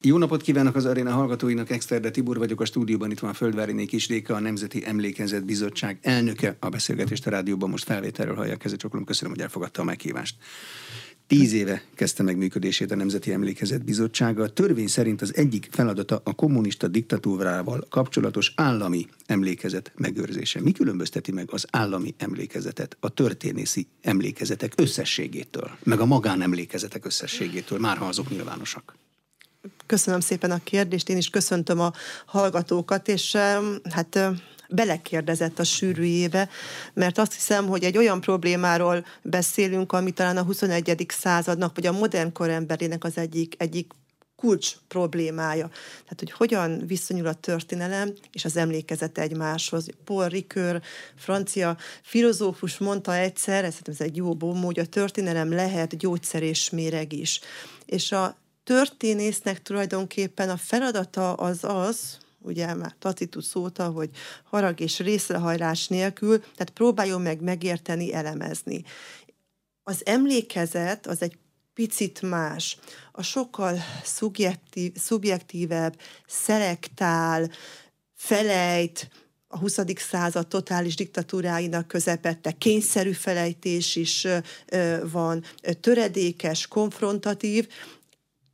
Jó napot kívánok az aréna hallgatóinak, Exterde Tibor vagyok, a stúdióban itt van Földvári Kis Réka, a Nemzeti Emlékezet Bizottság elnöke. A beszélgetést a rádióban most felvételről hallják, ezért csokolom, köszönöm, hogy elfogadta a meghívást. Tíz éve kezdte meg működését a Nemzeti Emlékezet Bizottsága. A törvény szerint az egyik feladata a kommunista diktatúrával kapcsolatos állami emlékezet megőrzése. Mi különbözteti meg az állami emlékezetet a történészi emlékezetek összességétől, meg a magánemlékezetek összességétől, már ha azok nyilvánosak? Köszönöm szépen a kérdést, én is köszöntöm a hallgatókat, és hát belekérdezett a sűrűjébe, mert azt hiszem, hogy egy olyan problémáról beszélünk, ami talán a 21. századnak, vagy a modern koremberének az egyik, egyik kulcs problémája. Tehát, hogy hogyan viszonyul a történelem és az emlékezet egymáshoz. Paul Ricoeur, francia filozófus mondta egyszer, ez, ez egy jó bóm, hogy a történelem lehet gyógyszer és méreg is. És a történésznek tulajdonképpen a feladata az az, ugye már Tacitus szóta, hogy harag és részrehajlás nélkül, tehát próbáljon meg megérteni, elemezni. Az emlékezet az egy picit más, a sokkal szubjektív, szubjektívebb, szelektál, felejt, a 20. század totális diktatúráinak közepette kényszerű felejtés is van, töredékes, konfrontatív,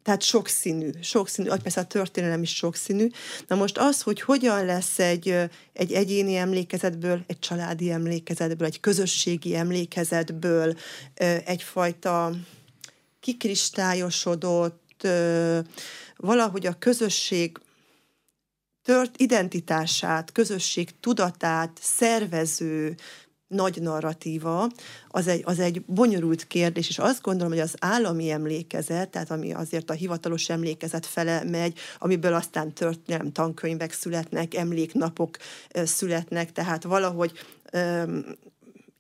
tehát sokszínű, sokszínű, persze a történelem is sokszínű. Na most az, hogy hogyan lesz egy, egy egyéni emlékezetből, egy családi emlékezetből, egy közösségi emlékezetből egyfajta kikristályosodott, valahogy a közösség tört identitását, közösség tudatát szervező, nagy narratíva, az egy, az egy bonyolult kérdés, és azt gondolom, hogy az állami emlékezet, tehát ami azért a hivatalos emlékezet fele megy, amiből aztán történelem tankönyvek születnek, emléknapok születnek, tehát valahogy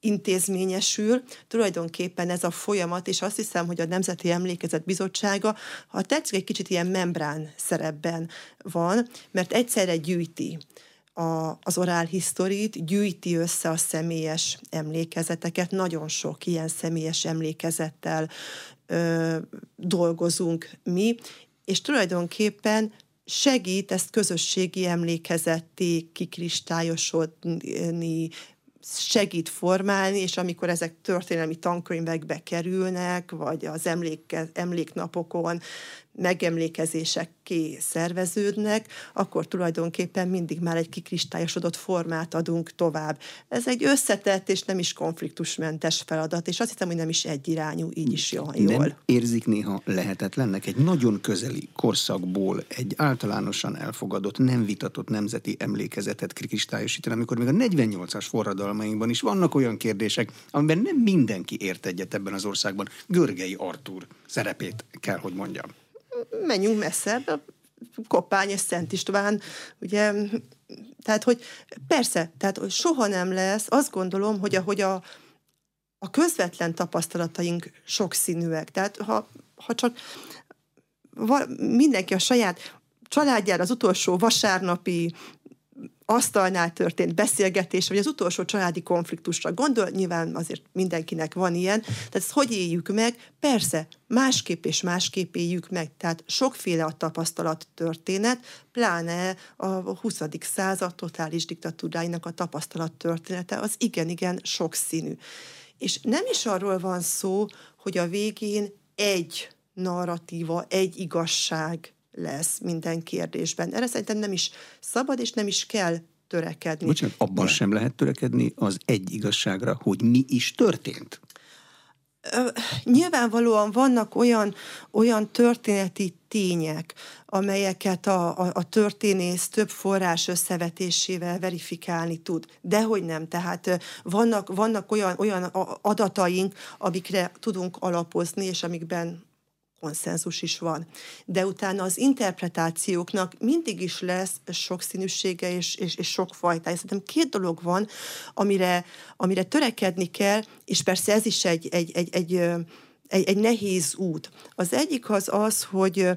intézményesül, tulajdonképpen ez a folyamat, és azt hiszem, hogy a Nemzeti Emlékezet Bizottsága, ha tetszik, egy kicsit ilyen membrán szerepben van, mert egyszerre gyűjti a, az orál historit, gyűjti össze a személyes emlékezeteket, nagyon sok ilyen személyes emlékezettel ö, dolgozunk mi, és tulajdonképpen segít ezt közösségi emlékezetté kikristályosodni, segít formálni, és amikor ezek történelmi tankönyvekbe kerülnek, vagy az emléke, emléknapokon megemlékezésekké szerveződnek, akkor tulajdonképpen mindig már egy kikristályosodott formát adunk tovább. Ez egy összetett és nem is konfliktusmentes feladat, és azt hiszem, hogy nem is egyirányú, így is jó, jól. Nem érzik néha lehetetlennek egy nagyon közeli korszakból egy általánosan elfogadott, nem vitatott nemzeti emlékezetet kristályosítani, amikor még a 48-as forradalmainkban is vannak olyan kérdések, amiben nem mindenki ért egyet ebben az országban. Görgei Artúr szerepét kell, hogy mondjam menjünk messzebb, Koppány és Szent István, ugye, tehát, hogy persze, tehát hogy soha nem lesz, azt gondolom, hogy ahogy a, a közvetlen tapasztalataink sokszínűek, tehát ha, ha csak mindenki a saját családjára az utolsó vasárnapi asztalnál történt beszélgetés, vagy az utolsó családi konfliktusra gondol, nyilván azért mindenkinek van ilyen, tehát ezt hogy éljük meg? Persze, másképp és másképp éljük meg, tehát sokféle a tapasztalat történet, pláne a 20. század totális diktatúráinak a tapasztalat története, az igen-igen sokszínű. És nem is arról van szó, hogy a végén egy narratíva, egy igazság lesz minden kérdésben. Erre szerintem nem is szabad, és nem is kell törekedni. Bocsánat, abban De. sem lehet törekedni az egy igazságra, hogy mi is történt? Nyilvánvalóan vannak olyan, olyan történeti tények, amelyeket a, a, a történész több forrás összevetésével verifikálni tud. Dehogy nem. Tehát vannak, vannak olyan, olyan adataink, amikre tudunk alapozni, és amikben konszenzus is van. De utána az interpretációknak mindig is lesz sokszínűsége és, és, és sok fajta. Szerintem két dolog van, amire, amire törekedni kell, és persze ez is egy, egy, egy, egy, egy, egy nehéz út. Az egyik az az, hogy,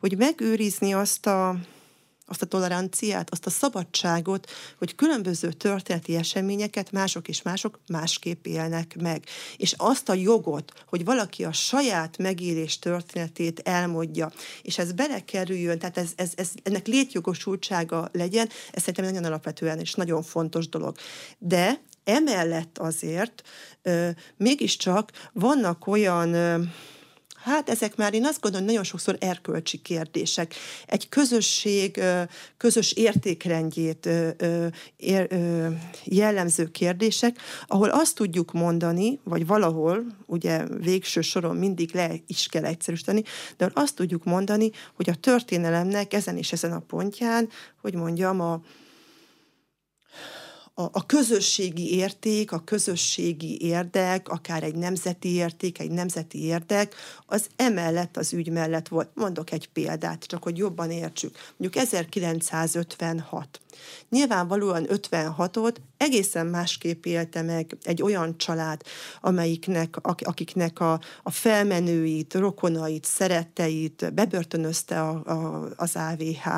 hogy megőrizni azt a, azt a toleranciát, azt a szabadságot, hogy különböző történeti eseményeket mások és mások másképp élnek meg. És azt a jogot, hogy valaki a saját megélés történetét elmondja, és ez belekerüljön, tehát ez, ez, ez, ennek létjogosultsága legyen, ez szerintem nagyon alapvetően és nagyon fontos dolog. De emellett azért ö, mégiscsak vannak olyan ö, Hát ezek már én azt gondolom, nagyon sokszor erkölcsi kérdések. Egy közösség közös értékrendjét jellemző kérdések, ahol azt tudjuk mondani, vagy valahol, ugye végső soron mindig le is kell egyszerűsíteni, de azt tudjuk mondani, hogy a történelemnek ezen és ezen a pontján, hogy mondjam, a, a, a közösségi érték, a közösségi érdek, akár egy nemzeti érték, egy nemzeti érdek, az emellett az ügy mellett volt. Mondok egy példát, csak hogy jobban értsük. Mondjuk 1956. Nyilvánvalóan 56-ot egészen másképp élte meg egy olyan család, amelyiknek, akiknek a, a felmenőit, rokonait, szeretteit bebörtönözte a, a, az AVH,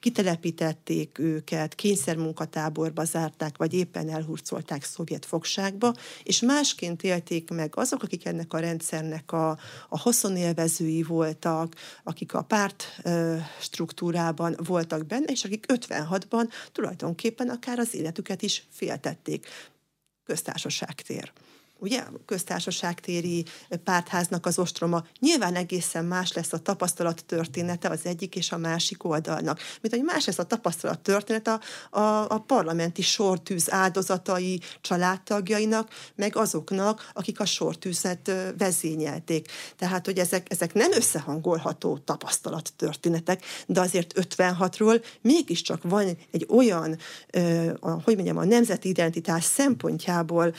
kitelepítették őket, kényszermunkatáborba zárták, vagy éppen elhurcolták szovjet fogságba, és másként élték meg azok, akik ennek a rendszernek a, a haszonélvezői voltak, akik a párt ö, struktúrában voltak benne, és akik 56-ban tulajdonképpen akár az életüket is féltették. Köztársaságtér ugye, köztársaságtéri pártháznak az ostroma. Nyilván egészen más lesz a tapasztalat története az egyik és a másik oldalnak. Mint hogy más lesz a tapasztalat történet a, a, a parlamenti sortűz áldozatai családtagjainak, meg azoknak, akik a sortűzet vezényelték. Tehát, hogy ezek, ezek nem összehangolható tapasztalat történetek, de azért 56-ról mégiscsak van egy olyan, a, hogy mondjam, a nemzeti identitás szempontjából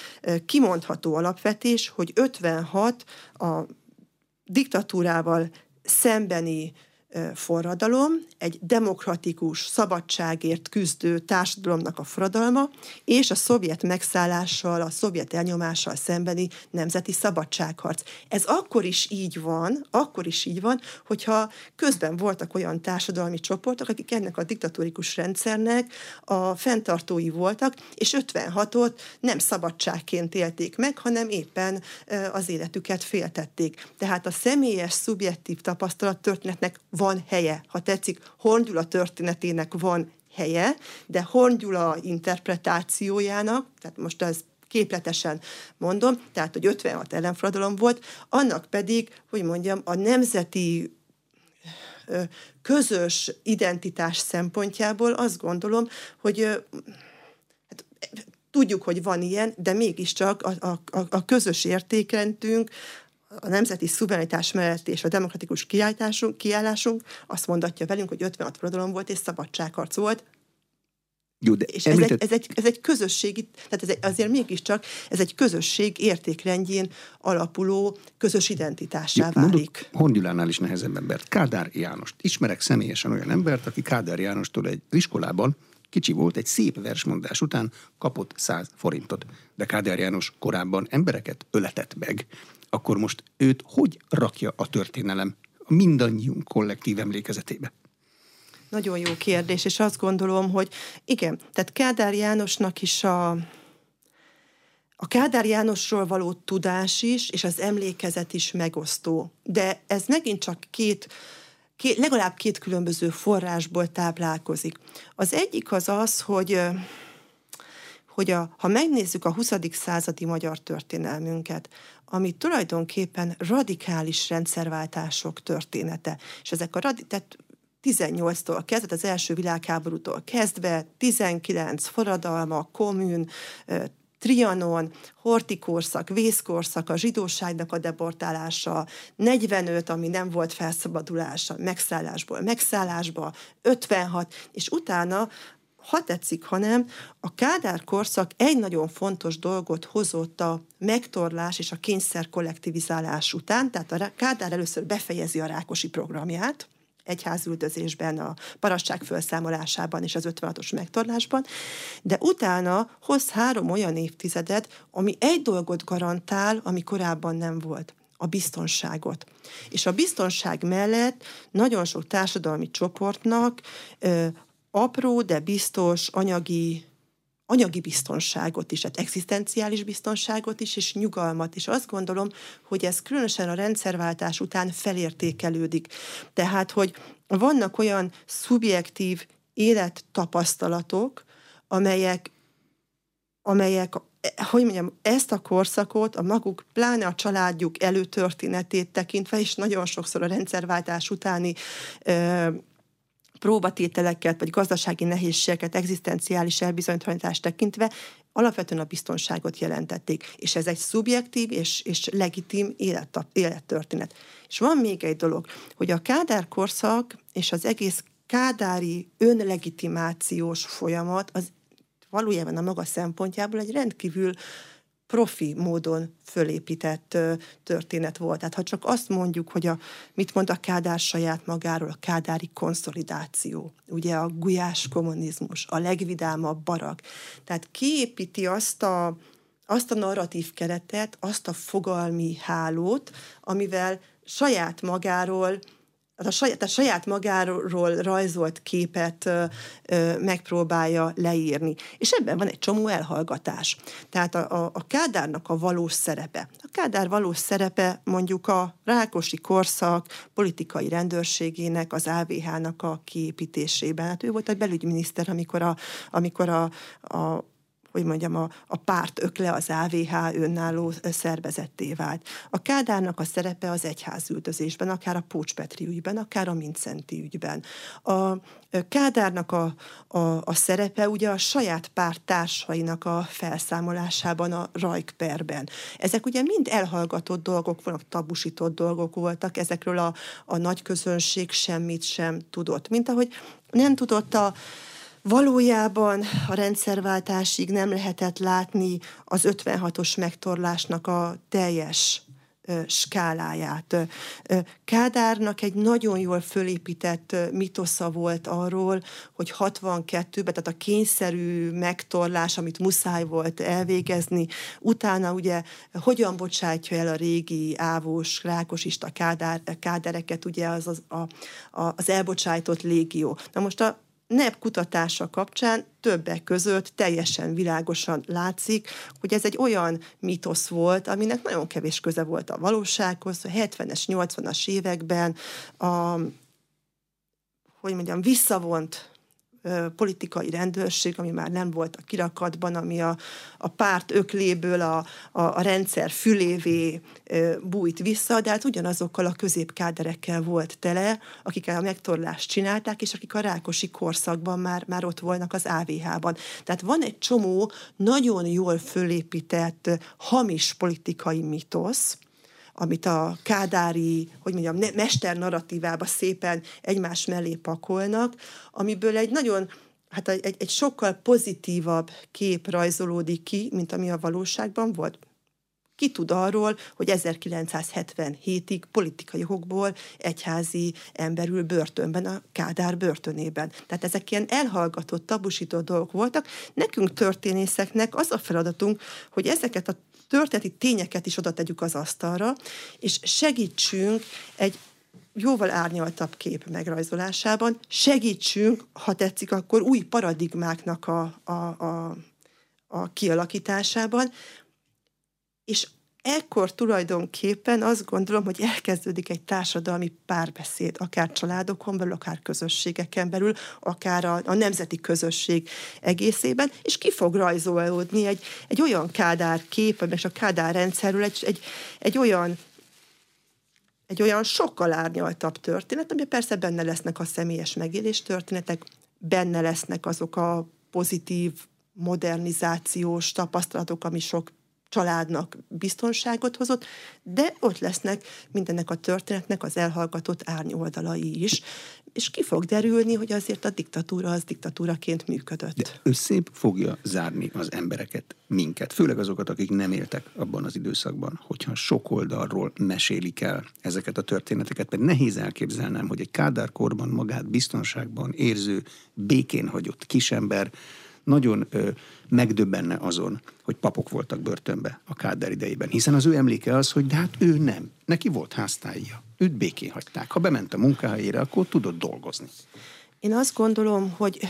kimondható alapvetés, hogy 56 a diktatúrával szembeni forradalom, egy demokratikus, szabadságért küzdő társadalomnak a forradalma, és a szovjet megszállással, a szovjet elnyomással szembeni nemzeti szabadságharc. Ez akkor is így van, akkor is így van, hogyha közben voltak olyan társadalmi csoportok, akik ennek a diktatórikus rendszernek a fenntartói voltak, és 56-ot nem szabadságként élték meg, hanem éppen az életüket féltették. Tehát a személyes, szubjektív tapasztalat történetnek van helye. Ha tetszik, Horngyula történetének van helye, de Horngyula interpretációjának, tehát most ez képletesen mondom, tehát hogy 56 ellenforradalom volt, annak pedig, hogy mondjam, a nemzeti közös identitás szempontjából azt gondolom, hogy hát, tudjuk, hogy van ilyen, de mégiscsak a, a, a közös értékrendünk, a nemzeti szuverenitás mellett és a demokratikus kiállásunk, kiállásunk azt mondatja velünk, hogy 56 forradalom volt és szabadságharc volt, jó, de és említett... ez, egy, ez, egy, ez egy közösségi, tehát ez egy, azért mégiscsak ez egy közösség értékrendjén alapuló közös identitássá Jó, válik. Hongyulánál is nehezebb embert. Kádár Jánost. Ismerek személyesen olyan embert, aki Kádár Jánostól egy iskolában kicsi volt, egy szép versmondás után kapott 100 forintot. De Kádár János korábban embereket öletett meg akkor most őt hogy rakja a történelem a mindannyiunk kollektív emlékezetébe? Nagyon jó kérdés, és azt gondolom, hogy igen, tehát Kádár Jánosnak is a, a Kádár Jánosról való tudás is, és az emlékezet is megosztó. De ez megint csak két, két legalább két különböző forrásból táplálkozik. Az egyik az az, hogy hogy a, ha megnézzük a 20. századi magyar történelmünket, ami tulajdonképpen radikális rendszerváltások története. És ezek a radi- tehát 18-tól kezdve, az első világháborútól kezdve, 19 forradalma, kommun, Trianon, hortikorszak, vészkorszak, a zsidóságnak a deportálása, 45, ami nem volt felszabadulása, megszállásból megszállásba, 56, és utána ha tetszik, hanem a Kádár korszak egy nagyon fontos dolgot hozott a megtorlás és a kényszer kollektivizálás után, tehát a Kádár először befejezi a Rákosi programját, egyházüldözésben, a parasság felszámolásában és az 56-os megtorlásban, de utána hoz három olyan évtizedet, ami egy dolgot garantál, ami korábban nem volt a biztonságot. És a biztonság mellett nagyon sok társadalmi csoportnak apró, de biztos anyagi anyagi biztonságot is, tehát egzisztenciális biztonságot is, és nyugalmat is. Azt gondolom, hogy ez különösen a rendszerváltás után felértékelődik. Tehát, hogy vannak olyan szubjektív élettapasztalatok, amelyek, amelyek hogy mondjam, ezt a korszakot a maguk, pláne a családjuk előtörténetét tekintve, és nagyon sokszor a rendszerváltás utáni ö, próbatételeket, vagy gazdasági nehézségeket, egzisztenciális elbizonytalanítást tekintve alapvetően a biztonságot jelentették. És ez egy szubjektív és, és legitim élet, élettörténet. És van még egy dolog, hogy a Kádár korszak és az egész kádári önlegitimációs folyamat az valójában a maga szempontjából egy rendkívül profi módon fölépített történet volt. Tehát ha csak azt mondjuk, hogy a, mit mond a Kádár saját magáról, a kádári konszolidáció, ugye a gulyás kommunizmus, a legvidámabb barak. Tehát kiépíti azt a, azt a narratív keretet, azt a fogalmi hálót, amivel saját magáról a saját, a saját magáról rajzolt képet ö, ö, megpróbálja leírni. És ebben van egy csomó elhallgatás. Tehát a, a, a Kádárnak a valós szerepe. A Kádár valós szerepe mondjuk a Rákosi korszak politikai rendőrségének, az AVH-nak a kiépítésében. Hát ő volt egy belügyminiszter, amikor a, amikor a, a hogy mondjam, a, a párt ökle az AVH önálló szervezetté vált. A Kádárnak a szerepe az egyházüldözésben, akár a Pócspetri ügyben, akár a Mincenti ügyben. A Kádárnak a, a, a szerepe ugye a saját párt társainak a felszámolásában, a Rajkperben. Ezek ugye mind elhallgatott dolgok vannak, tabusított dolgok voltak, ezekről a, a nagy közönség semmit sem tudott. Mint ahogy nem tudott a, Valójában a rendszerváltásig nem lehetett látni az 56-os megtorlásnak a teljes skáláját. Kádárnak egy nagyon jól fölépített mitosza volt arról, hogy 62-ben, tehát a kényszerű megtorlás, amit muszáj volt elvégezni, utána ugye hogyan bocsátja el a régi ávós, rákosista kádár, kádereket, ugye az, az, a, az elbocsájtott légió. Na most a NEP kutatása kapcsán többek között teljesen világosan látszik, hogy ez egy olyan mitosz volt, aminek nagyon kevés köze volt a valósághoz. A 70-es, 80-as években a, hogy mondjam, visszavont politikai rendőrség, ami már nem volt a kirakatban, ami a, a párt ökléből a, a, a rendszer fülévé bújt vissza, de hát ugyanazokkal a középkáderekkel volt tele, akik a megtorlást csinálták, és akik a rákosi korszakban már, már ott volnak az AVH-ban. Tehát van egy csomó nagyon jól fölépített hamis politikai mitosz, amit a kádári, hogy mondjam, mester narratívába szépen egymás mellé pakolnak, amiből egy nagyon hát egy, egy sokkal pozitívabb kép rajzolódik ki, mint ami a valóságban volt. Ki tud arról, hogy 1977-ig politikai okokból egyházi emberül börtönben, a Kádár börtönében. Tehát ezek ilyen elhallgatott, tabusított dolgok voltak. Nekünk történészeknek az a feladatunk, hogy ezeket a történeti tényeket is oda tegyük az asztalra, és segítsünk egy jóval árnyaltabb kép megrajzolásában, segítsünk, ha tetszik, akkor új paradigmáknak a, a, a, a kialakításában, és ekkor tulajdonképpen azt gondolom, hogy elkezdődik egy társadalmi párbeszéd, akár családokon belül, akár közösségeken belül, akár a, a nemzeti közösség egészében, és ki fog rajzolódni egy, egy olyan kádár kép, és a kádár rendszerről egy, egy, egy olyan egy olyan sokkal árnyaltabb történet, ami persze benne lesznek a személyes megélés történetek, benne lesznek azok a pozitív modernizációs tapasztalatok, ami sok családnak biztonságot hozott, de ott lesznek mindennek a történetnek az elhallgatott árnyoldalai is, és ki fog derülni, hogy azért a diktatúra az diktatúraként működött. De összép fogja zárni az embereket, minket, főleg azokat, akik nem éltek abban az időszakban, hogyha sok oldalról mesélik el ezeket a történeteket, mert nehéz elképzelnem, hogy egy kádárkorban magát biztonságban érző, békén hagyott kisember nagyon ö, megdöbbenne azon, hogy papok voltak börtönbe a Kádár idejében. Hiszen az ő emléke az, hogy de hát ő nem. Neki volt háztája. Őt békén hagyták. Ha bement a munkahelyére, akkor tudott dolgozni. Én azt gondolom, hogy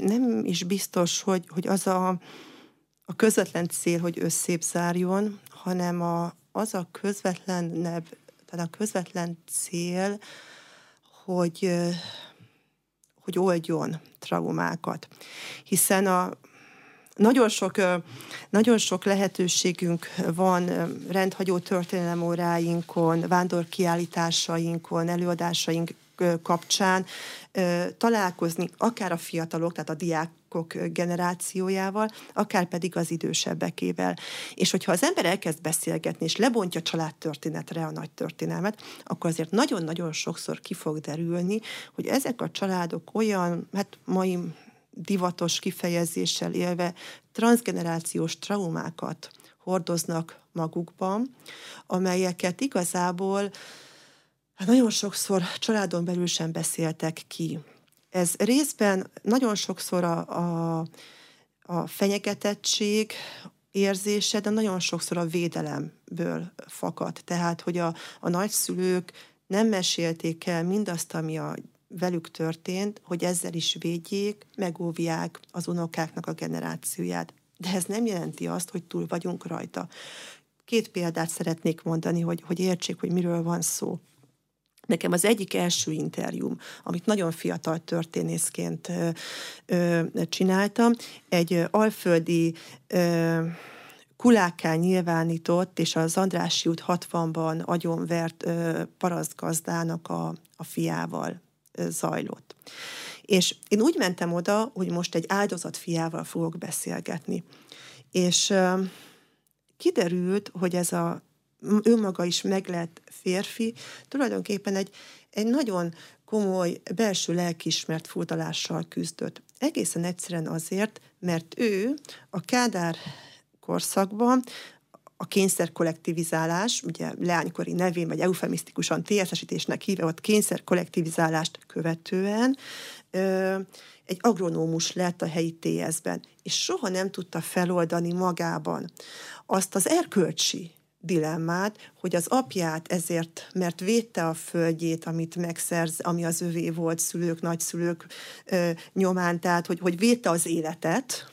nem is biztos, hogy, hogy az a, a közvetlen cél, hogy összép zárjon, hanem a, az a közvetlenebb, tehát a közvetlen cél, hogy, hogy oldjon traumákat. Hiszen a, nagyon sok, nagyon sok lehetőségünk van rendhagyó történelemóráinkon, vándorkiállításainkon, előadásaink kapcsán találkozni akár a fiatalok, tehát a diákok generációjával, akár pedig az idősebbekével. És hogyha az ember elkezd beszélgetni, és lebontja családtörténetre a nagy történelmet, akkor azért nagyon-nagyon sokszor ki fog derülni, hogy ezek a családok olyan, hát mai divatos kifejezéssel élve transgenerációs traumákat hordoznak magukban, amelyeket igazából hát nagyon sokszor családon belül sem beszéltek ki. Ez részben nagyon sokszor a, a, a fenyegetettség érzése, de nagyon sokszor a védelemből fakad. Tehát, hogy a, a nagyszülők nem mesélték el mindazt, ami a velük történt, hogy ezzel is védjék, megóvják az unokáknak a generációját. De ez nem jelenti azt, hogy túl vagyunk rajta. Két példát szeretnék mondani, hogy, hogy értsék, hogy miről van szó. Nekem az egyik első interjúm, amit nagyon fiatal történészként ö, ö, csináltam, egy alföldi ö, kulákán nyilvánított, és az Andrássy út 60-ban agyonvert ö, parasztgazdának a, a fiával zajlott. És én úgy mentem oda, hogy most egy áldozat fiával fogok beszélgetni. És kiderült, hogy ez a ő maga is meglett férfi, tulajdonképpen egy, egy nagyon komoly belső lelkismert furdalással küzdött. Egészen egyszerűen azért, mert ő a Kádár korszakban a kényszer kollektivizálás, ugye leánykori nevén, vagy eufemisztikusan TSS-ítésnek hívott kényszer kollektivizálást követően ö, egy agronómus lett a helyi TS-ben, és soha nem tudta feloldani magában azt az erkölcsi dilemmát, hogy az apját ezért, mert védte a földjét, amit megszerz, ami az övé volt szülők, nagyszülők ö, nyomán, tehát hogy, hogy védte az életet,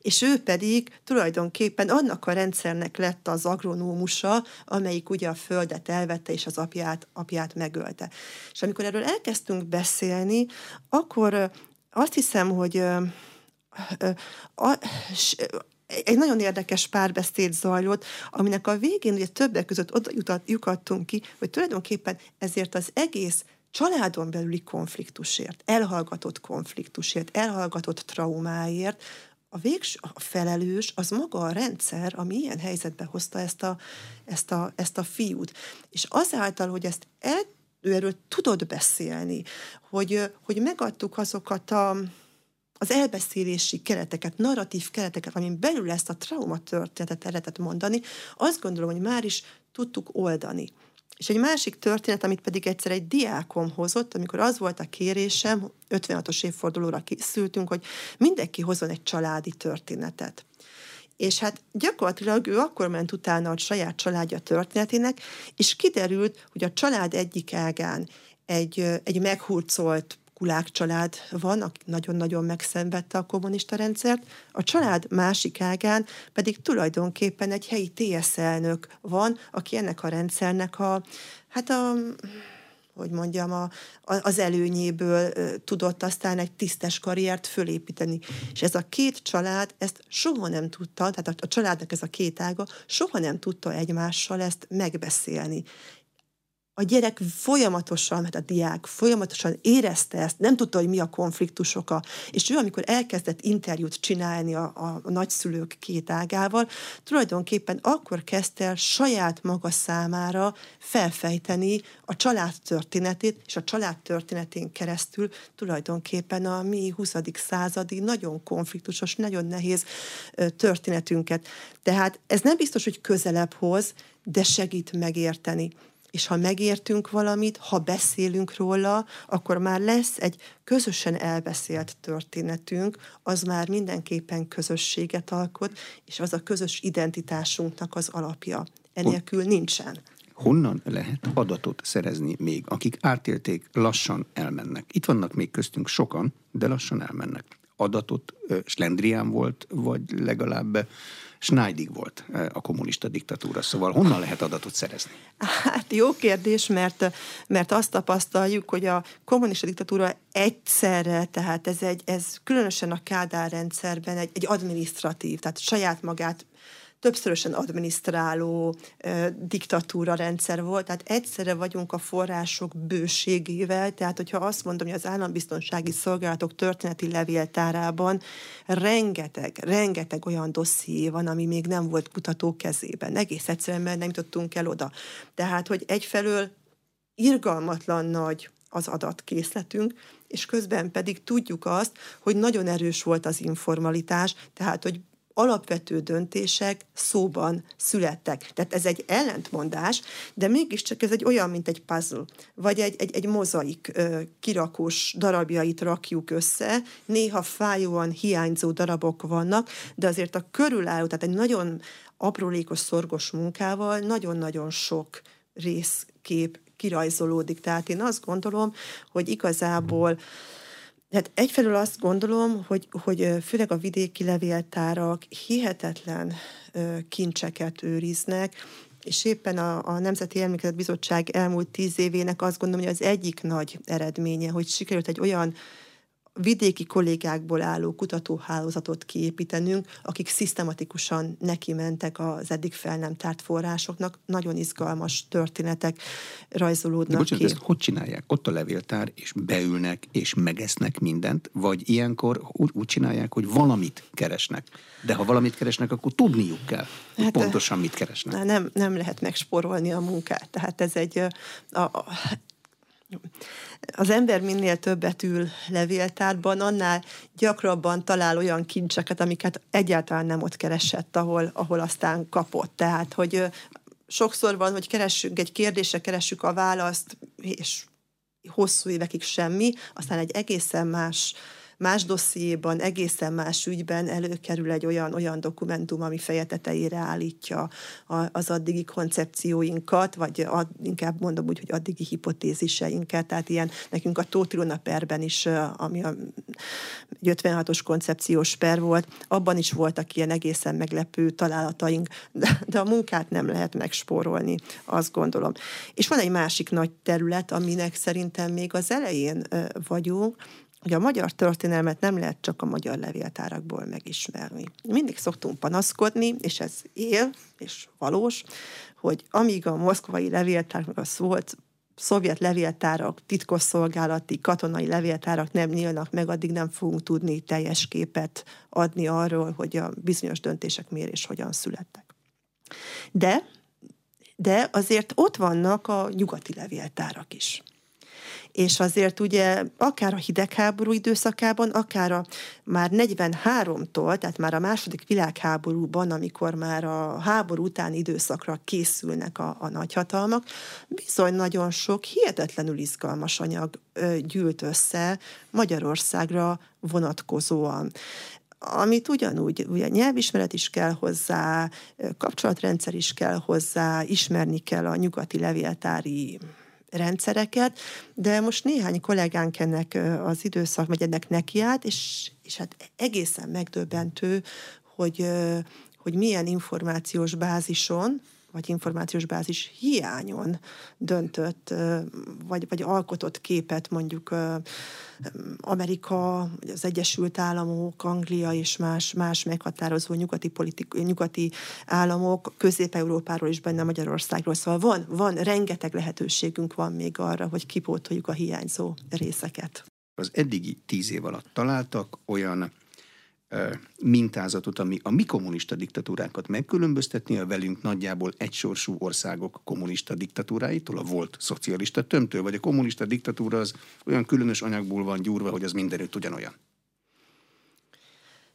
és ő pedig tulajdonképpen annak a rendszernek lett az agronómusa, amelyik ugye a földet elvette, és az apját, apját megölte. És amikor erről elkezdtünk beszélni, akkor azt hiszem, hogy egy nagyon érdekes párbeszéd zajlott, aminek a végén ugye többek között oda jutottunk ki, hogy tulajdonképpen ezért az egész családon belüli konfliktusért, elhallgatott konfliktusért, elhallgatott traumáért a végs, a felelős az maga a rendszer, ami ilyen helyzetbe hozta ezt a, ezt a, ezt a fiút. És azáltal, hogy ezt el, erről tudod beszélni, hogy, hogy megadtuk azokat a, az elbeszélési kereteket, narratív kereteket, amin belül ezt a trauma történetet el lehetett mondani, azt gondolom, hogy már is tudtuk oldani. És egy másik történet, amit pedig egyszer egy diákom hozott, amikor az volt a kérésem, 56-os évfordulóra készültünk, hogy mindenki hozzon egy családi történetet. És hát gyakorlatilag ő akkor ment utána a saját családja történetének, és kiderült, hogy a család egyik ágán egy, egy meghurcolt kulák család van, aki nagyon-nagyon megszenvedte a kommunista rendszert, a család másik ágán pedig tulajdonképpen egy helyi TSZ elnök van, aki ennek a rendszernek a, hát a hogy mondjam, a, az előnyéből tudott aztán egy tisztes karriert fölépíteni. És ez a két család ezt soha nem tudta, tehát a, a családnak ez a két ága soha nem tudta egymással ezt megbeszélni a gyerek folyamatosan, mert a diák folyamatosan érezte ezt, nem tudta, hogy mi a konfliktusoka, és ő, amikor elkezdett interjút csinálni a, a nagyszülők két ágával, tulajdonképpen akkor kezdte el saját maga számára felfejteni a család történetét, és a család történetén keresztül tulajdonképpen a mi 20. századi nagyon konfliktusos, nagyon nehéz történetünket. Tehát ez nem biztos, hogy közelebb hoz, de segít megérteni és ha megértünk valamit, ha beszélünk róla, akkor már lesz egy közösen elbeszélt történetünk, az már mindenképpen közösséget alkot, és az a közös identitásunknak az alapja. Enélkül nincsen. honnan lehet adatot szerezni még, akik átélték, lassan elmennek. Itt vannak még köztünk sokan, de lassan elmennek. Adatot slendrián volt, vagy legalább Schneidig volt a kommunista diktatúra, szóval honnan lehet adatot szerezni? Hát jó kérdés, mert, mert azt tapasztaljuk, hogy a kommunista diktatúra egyszerre, tehát ez, egy, ez különösen a Kádár rendszerben egy, egy administratív, tehát saját magát többszörösen adminisztráló diktatúra rendszer volt, tehát egyszerre vagyunk a források bőségével, tehát hogyha azt mondom, hogy az állambiztonsági szolgálatok történeti levéltárában rengeteg, rengeteg olyan dosszié van, ami még nem volt kutató kezében. Egész egyszerűen, mert nem jutottunk el oda. Tehát, hogy egyfelől irgalmatlan nagy az adatkészletünk, és közben pedig tudjuk azt, hogy nagyon erős volt az informalitás, tehát hogy alapvető döntések szóban születtek. Tehát ez egy ellentmondás, de mégiscsak ez egy olyan, mint egy puzzle, vagy egy, egy, egy mozaik kirakós darabjait rakjuk össze, néha fájóan hiányzó darabok vannak, de azért a körülálló, tehát egy nagyon aprólékos, szorgos munkával nagyon-nagyon sok részkép kirajzolódik. Tehát én azt gondolom, hogy igazából tehát egyfelől azt gondolom, hogy, hogy főleg a vidéki levéltárak hihetetlen kincseket őriznek, és éppen a, a Nemzeti Emlékezet Bizottság elmúlt tíz évének azt gondolom, hogy az egyik nagy eredménye, hogy sikerült egy olyan vidéki kollégákból álló kutatóhálózatot kiépítenünk, akik szisztematikusan neki mentek az eddig fel nem tárt forrásoknak. Nagyon izgalmas történetek rajzolódnak De bocsánat, ki. Ezt hogy csinálják? Ott a levéltár, és beülnek, és megesznek mindent, vagy ilyenkor úgy, úgy csinálják, hogy valamit keresnek. De ha valamit keresnek, akkor tudniuk kell, hát, pontosan mit keresnek. Nem, nem lehet megsporolni a munkát. Tehát ez egy a, a, az ember minél többet ül levéltárban, annál gyakrabban talál olyan kincseket, amiket egyáltalán nem ott keresett, ahol, ahol aztán kapott. Tehát, hogy sokszor van, hogy keressünk egy kérdésre, keressük a választ, és hosszú évekig semmi, aztán egy egészen más más dossziéban, egészen más ügyben előkerül egy olyan, olyan dokumentum, ami feje tetejére állítja az addigi koncepcióinkat, vagy ad, inkább mondom úgy, hogy addigi hipotéziseinket, tehát ilyen nekünk a Tóth perben is, ami a 56-os koncepciós per volt, abban is voltak ilyen egészen meglepő találataink, de, de a munkát nem lehet megspórolni, azt gondolom. És van egy másik nagy terület, aminek szerintem még az elején vagyunk, hogy a magyar történelmet nem lehet csak a magyar levéltárakból megismerni. Mindig szoktunk panaszkodni, és ez él, és valós, hogy amíg a moszkvai levéltár, meg a szólt szovjet levéltárak, titkosszolgálati, katonai levéltárak nem nyílnak meg, addig nem fogunk tudni teljes képet adni arról, hogy a bizonyos döntések miért és hogyan születtek. De, de azért ott vannak a nyugati levéltárak is és azért ugye akár a hidegháború időszakában, akár a már 43-tól, tehát már a második világháborúban, amikor már a háború utáni időszakra készülnek a, a nagyhatalmak, bizony nagyon sok hihetetlenül izgalmas anyag ö, gyűlt össze Magyarországra vonatkozóan. Amit ugyanúgy, ugye nyelvismeret is kell hozzá, kapcsolatrendszer is kell hozzá, ismerni kell a nyugati levéltári rendszereket, de most néhány kollégánk ennek az időszak, vagy ennek nekiállt, és, és hát egészen megdöbbentő, hogy, hogy milyen információs bázison, vagy információs bázis hiányon döntött, vagy, vagy alkotott képet mondjuk Amerika, az Egyesült Államok, Anglia és más, más meghatározó nyugati, politik, nyugati államok, Közép-Európáról is benne Magyarországról. Szóval van, van, rengeteg lehetőségünk van még arra, hogy kipótoljuk a hiányzó részeket. Az eddigi tíz év alatt találtak olyan mintázatot, ami a mi kommunista diktatúrákat megkülönböztetni a velünk nagyjából egysorsú országok kommunista diktatúráitól, a volt szocialista tömtől, vagy a kommunista diktatúra az olyan különös anyagból van gyúrva, hogy az mindenütt ugyanolyan?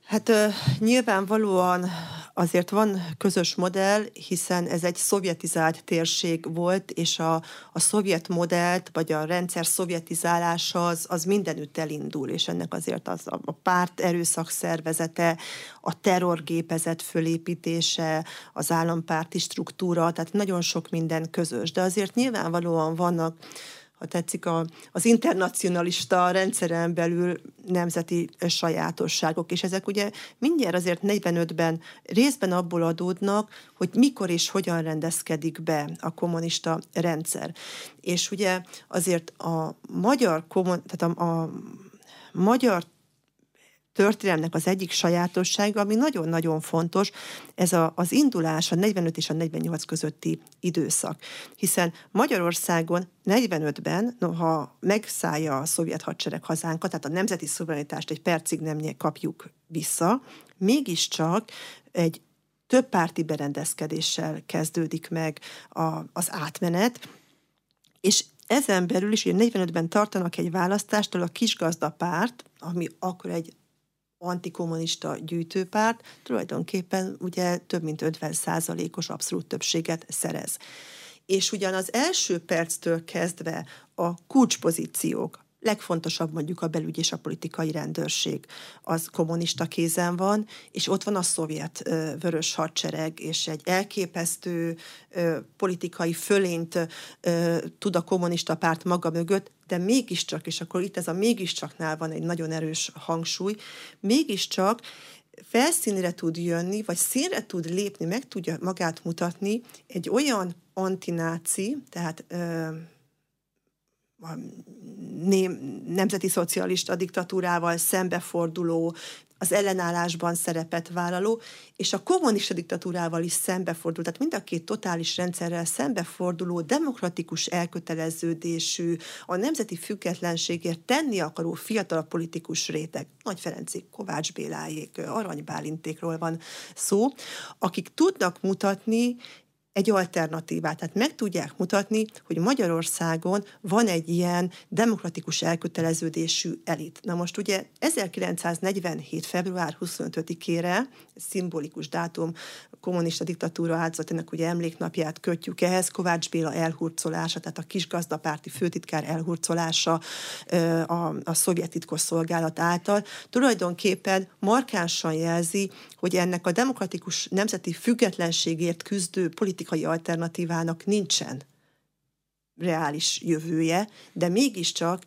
Hát nyilvánvalóan azért van közös modell, hiszen ez egy szovjetizált térség volt, és a, a szovjet modellt, vagy a rendszer szovjetizálása az, az mindenütt elindul, és ennek azért az a, a párt erőszak szervezete, a terrorgépezet fölépítése, az állampárti struktúra, tehát nagyon sok minden közös. De azért nyilvánvalóan vannak ha tetszik, a, az internacionalista rendszeren belül nemzeti sajátosságok, és ezek ugye mindjárt azért 45-ben részben abból adódnak, hogy mikor és hogyan rendezkedik be a kommunista rendszer. És ugye azért a magyar, tehát a, a magyar történelmnek az egyik sajátossága, ami nagyon-nagyon fontos, ez a, az indulás a 45 és a 48 közötti időszak. Hiszen Magyarországon 45-ben, noha megszállja a szovjet hadsereg hazánkat, tehát a nemzeti szuverenitást egy percig nem kapjuk vissza, mégiscsak egy több párti berendezkedéssel kezdődik meg a, az átmenet, és ezen belül is, ugye 45-ben tartanak egy választástól a kisgazdapárt, ami akkor egy antikommunista gyűjtőpárt tulajdonképpen ugye több mint 50 százalékos abszolút többséget szerez. És ugyan az első perctől kezdve a kulcspozíciók, legfontosabb mondjuk a belügy és a politikai rendőrség, az kommunista kézen van, és ott van a szovjet ö, vörös hadsereg, és egy elképesztő ö, politikai fölényt ö, tud a kommunista párt maga mögött, de mégiscsak, és akkor itt ez a mégiscsaknál van egy nagyon erős hangsúly, mégiscsak felszínre tud jönni, vagy színre tud lépni, meg tudja magát mutatni egy olyan antináci, tehát ö, a nemzeti szocialista diktatúrával szembeforduló, az ellenállásban szerepet vállaló, és a kommunista diktatúrával is szembeforduló, tehát mind a két totális rendszerrel szembeforduló, demokratikus elköteleződésű, a nemzeti függetlenségért tenni akaró fiatal politikus réteg, Nagy Ferencék, Kovács Bélájék, Arany Bálintékról van szó, akik tudnak mutatni egy alternatívát. Tehát meg tudják mutatni, hogy Magyarországon van egy ilyen demokratikus elköteleződésű elit. Na most ugye 1947. február 25-ére, szimbolikus dátum, kommunista diktatúra áldozatának ugye emléknapját kötjük ehhez, Kovács Béla elhurcolása, tehát a kisgazdapárti főtitkár elhurcolása a, a szovjet titkosszolgálat által tulajdonképpen markánsan jelzi, hogy ennek a demokratikus nemzeti függetlenségért küzdő politikai alternatívának nincsen reális jövője, de mégiscsak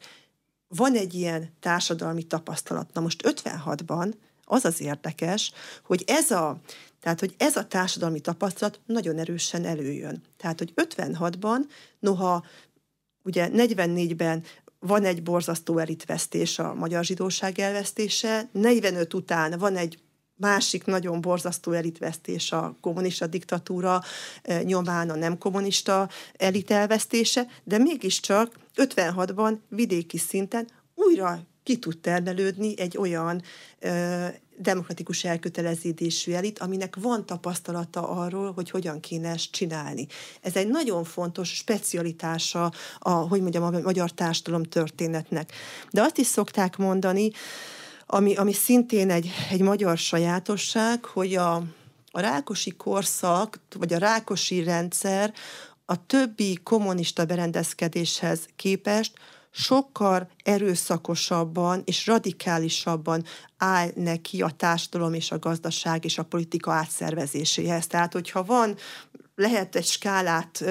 van egy ilyen társadalmi tapasztalat. Na most 56-ban az az érdekes, hogy ez a, tehát, hogy ez a társadalmi tapasztalat nagyon erősen előjön. Tehát, hogy 56-ban, noha ugye 44-ben van egy borzasztó elitvesztés, a magyar zsidóság elvesztése, 45 után van egy másik nagyon borzasztó elitvesztés a kommunista diktatúra eh, nyomán a nem kommunista elit elvesztése, de mégiscsak 56-ban vidéki szinten újra ki tud termelődni egy olyan ö, eh, demokratikus elköteleződésű elit, aminek van tapasztalata arról, hogy hogyan kéne ezt csinálni. Ez egy nagyon fontos specialitása a, hogy mondjam, a magyar társadalom történetnek. De azt is szokták mondani, ami, ami szintén egy, egy magyar sajátosság, hogy a, a rákosi korszak, vagy a rákosi rendszer a többi kommunista berendezkedéshez képest sokkal erőszakosabban és radikálisabban áll neki a társadalom és a gazdaság és a politika átszervezéséhez. Tehát, hogyha van lehet egy skálát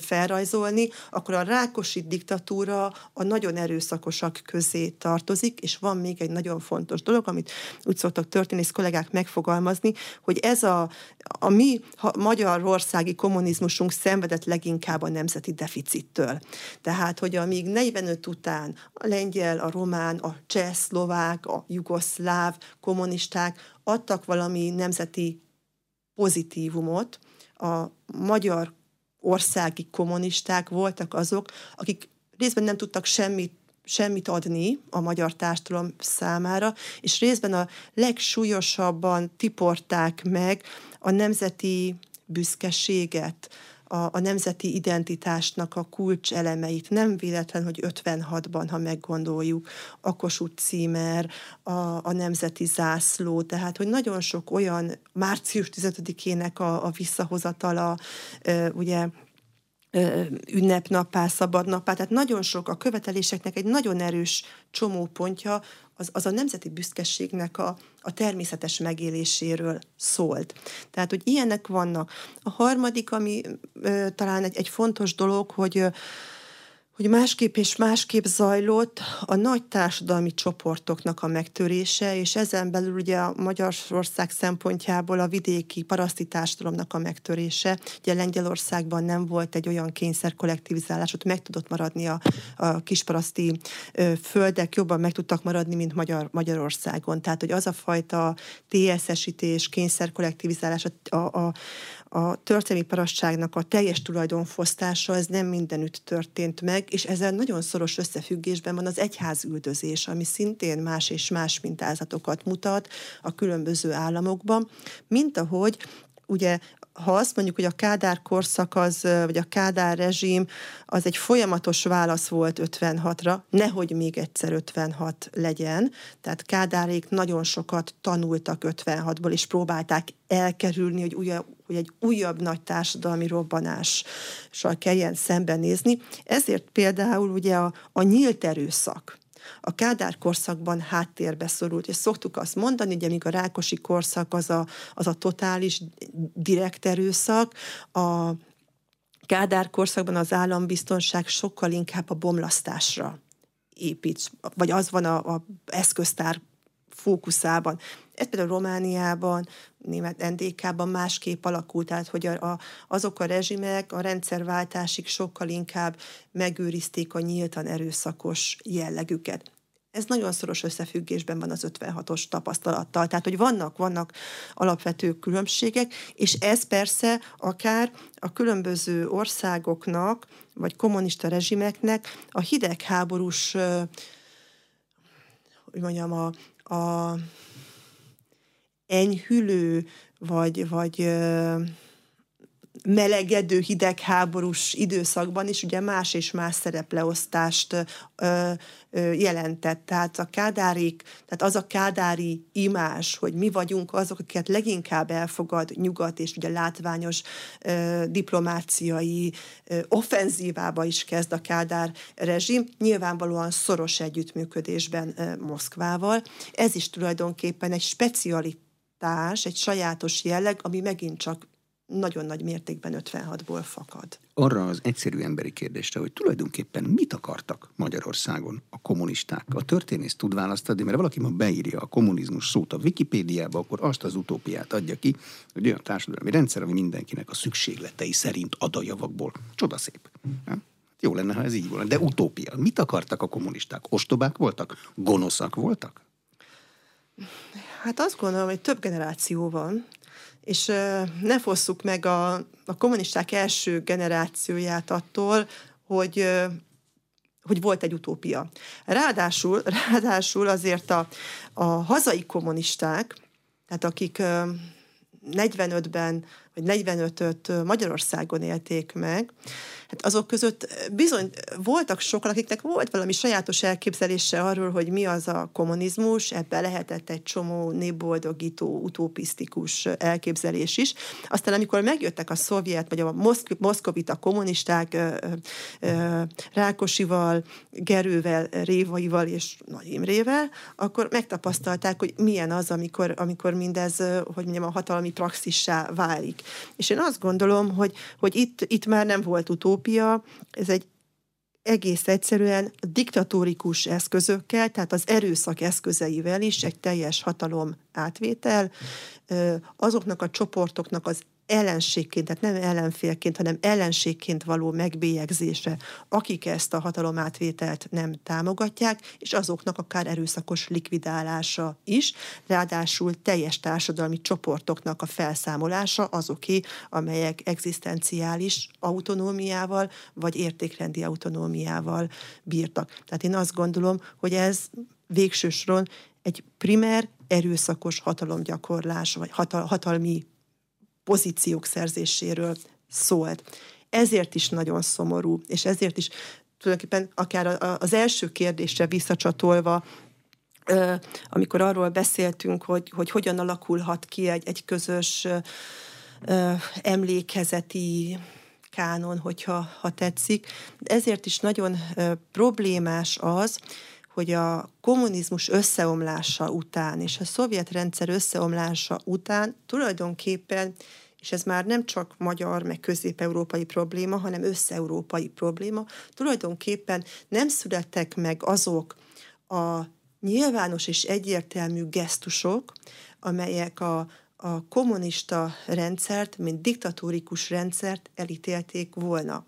felrajzolni, akkor a Rákosi diktatúra a nagyon erőszakosak közé tartozik, és van még egy nagyon fontos dolog, amit úgy szoktak történész kollégák megfogalmazni, hogy ez a, a mi magyarországi kommunizmusunk szenvedett leginkább a nemzeti deficittől. Tehát, hogy amíg 45 után a lengyel, a román, a cseh, szlovák, a jugoszláv kommunisták adtak valami nemzeti pozitívumot, a magyar országi kommunisták voltak azok, akik részben nem tudtak semmit semmit adni a magyar társadalom számára, és részben a legsúlyosabban tiporták meg a nemzeti büszkeséget, a, a nemzeti identitásnak a kulcselemeit. Nem véletlen, hogy 56-ban, ha meggondoljuk, a Kossuth címer, a, a nemzeti zászló, tehát hogy nagyon sok olyan március 15-ének a, a visszahozatala, ugye ünnepnappá, szabadnappá, tehát nagyon sok a követeléseknek egy nagyon erős csomópontja az, az a nemzeti büszkeségnek a, a természetes megéléséről szólt. Tehát, hogy ilyenek vannak. A harmadik, ami ö, talán egy, egy fontos dolog, hogy ö, hogy másképp és másképp zajlott a nagy társadalmi csoportoknak a megtörése, és ezen belül ugye a Magyarország szempontjából a vidéki paraszti társadalomnak a megtörése. Ugye Lengyelországban nem volt egy olyan kényszer kollektivizálás, ott meg tudott maradni a, a kisparaszti földek, jobban meg tudtak maradni, mint Magyar, Magyarországon. Tehát, hogy az a fajta TSS-ítés, kényszer kollektivizálás, a, a, a történelmi parasságnak a teljes tulajdonfosztása, ez nem mindenütt történt meg, és ezzel nagyon szoros összefüggésben van az egyház üldözés, ami szintén más és más mintázatokat mutat a különböző államokban, mint ahogy ugye ha azt mondjuk, hogy a Kádár korszak az, vagy a Kádár rezsim az egy folyamatos válasz volt 56-ra, nehogy még egyszer 56 legyen. Tehát Kádárék nagyon sokat tanultak 56-ból, és próbálták elkerülni, hogy, újabb, hogy egy újabb nagy társadalmi robbanással kelljen szembenézni. Ezért például ugye a, a nyílt erőszak, a Kádár korszakban háttérbe szorult, és szoktuk azt mondani, hogy amíg a Rákosi korszak az a, az a totális direkt erőszak, a Kádár korszakban az állambiztonság sokkal inkább a bomlasztásra épít, vagy az van a, a eszköztár fókuszában. Ez például Romániában, német NDK-ban másképp alakult, tehát hogy a, a, azok a rezsimek a rendszerváltásig sokkal inkább megőrizték a nyíltan erőszakos jellegüket. Ez nagyon szoros összefüggésben van az 56-os tapasztalattal. Tehát, hogy vannak, vannak alapvető különbségek, és ez persze akár a különböző országoknak, vagy kommunista rezsimeknek a hidegháborús, hogy mondjam, a, a enyhülő, vagy, vagy melegedő hidegháborús időszakban is ugye más és más szerepleosztást ö, ö, jelentett. Tehát a kádárik, tehát az a kádári imás, hogy mi vagyunk azok, akiket leginkább elfogad nyugat, és ugye látványos ö, diplomáciai ö, offenzívába is kezd a kádár rezsim, nyilvánvalóan szoros együttműködésben ö, Moszkvával. Ez is tulajdonképpen egy specialitás, egy sajátos jelleg, ami megint csak nagyon nagy mértékben 56-ból fakad. Arra az egyszerű emberi kérdésre, hogy tulajdonképpen mit akartak Magyarországon a kommunisták? A történész tud választani, mert valaki ma beírja a kommunizmus szót a Wikipédiába, akkor azt az utópiát adja ki, hogy olyan társadalmi rendszer, ami mindenkinek a szükségletei szerint ad a javakból. Csodaszép. Ja? Jó lenne, ha ez így volna. De utópia. Mit akartak a kommunisták? Ostobák voltak? Gonoszak voltak? Hát azt gondolom, hogy több generáció van, és ne fosszuk meg a, a kommunisták első generációját attól, hogy hogy volt egy utópia. Ráadásul, ráadásul azért a, a hazai kommunisták, tehát akik 45-ben vagy 45-öt Magyarországon élték meg, hát azok között bizony voltak sokan, akiknek volt valami sajátos elképzelése arról, hogy mi az a kommunizmus, ebbe lehetett egy csomó népboldogító, utopisztikus elképzelés is. Aztán amikor megjöttek a szovjet, vagy a moszk- moszkovita kommunisták Rákosival, Gerővel, Révaival és Nagy Imrével, akkor megtapasztalták, hogy milyen az, amikor, amikor mindez, hogy mondjam, a hatalmi praxissá válik. És én azt gondolom, hogy, hogy itt, itt már nem volt utópia, ez egy egész egyszerűen diktatórikus eszközökkel, tehát az erőszak eszközeivel is egy teljes hatalom átvétel, azoknak a csoportoknak az ellenségként, tehát nem ellenfélként, hanem ellenségként való megbélyegzése, akik ezt a hatalomátvételt nem támogatják, és azoknak akár erőszakos likvidálása is, ráadásul teljes társadalmi csoportoknak a felszámolása azoké, amelyek egzisztenciális autonómiával vagy értékrendi autonómiával bírtak. Tehát én azt gondolom, hogy ez végső soron egy primer erőszakos hatalomgyakorlás, vagy hatal- hatalmi pozíciók szerzéséről szólt. ezért is nagyon szomorú, és ezért is tulajdonképpen akár az első kérdésre visszacsatolva, amikor arról beszéltünk, hogy, hogy hogyan alakulhat ki egy, egy közös emlékezeti kánon, hogyha ha tetszik. Ezért is nagyon problémás az, hogy a kommunizmus összeomlása után és a szovjet rendszer összeomlása után tulajdonképpen és ez már nem csak magyar, meg közép-európai probléma, hanem össze-európai probléma, tulajdonképpen nem születtek meg azok a nyilvános és egyértelmű gesztusok, amelyek a, a kommunista rendszert, mint diktatórikus rendszert elítélték volna.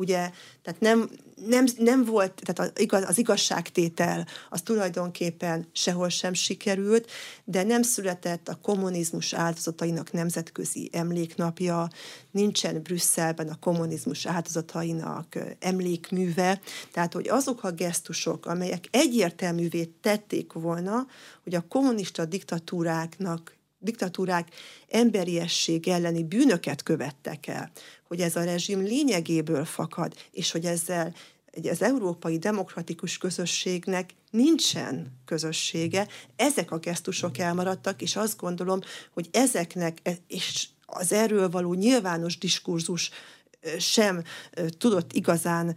Ugye, tehát nem, nem, nem volt, tehát az, igaz, az igazságtétel az tulajdonképpen sehol sem sikerült, de nem született a kommunizmus áldozatainak nemzetközi emléknapja, nincsen Brüsszelben a kommunizmus áldozatainak emlékműve, tehát hogy azok a gesztusok, amelyek egyértelművé tették volna, hogy a kommunista diktatúráknak diktatúrák emberiesség elleni bűnöket követtek el, hogy ez a rezsim lényegéből fakad, és hogy ezzel az európai demokratikus közösségnek nincsen közössége, ezek a gesztusok elmaradtak, és azt gondolom, hogy ezeknek, és az erről való nyilvános diskurzus sem tudott igazán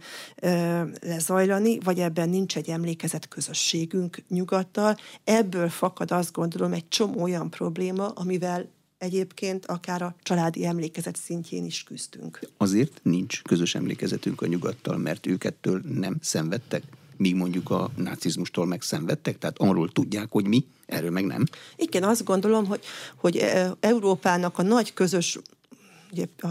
lezajlani, vagy ebben nincs egy emlékezett közösségünk nyugattal. Ebből fakad azt gondolom egy csomó olyan probléma, amivel egyébként akár a családi emlékezet szintjén is küzdünk. Azért nincs közös emlékezetünk a nyugattal, mert ők ettől nem szenvedtek? míg mondjuk a nácizmustól megszenvedtek, tehát arról tudják, hogy mi, erről meg nem. Igen, azt gondolom, hogy, hogy Európának a nagy közös ugye a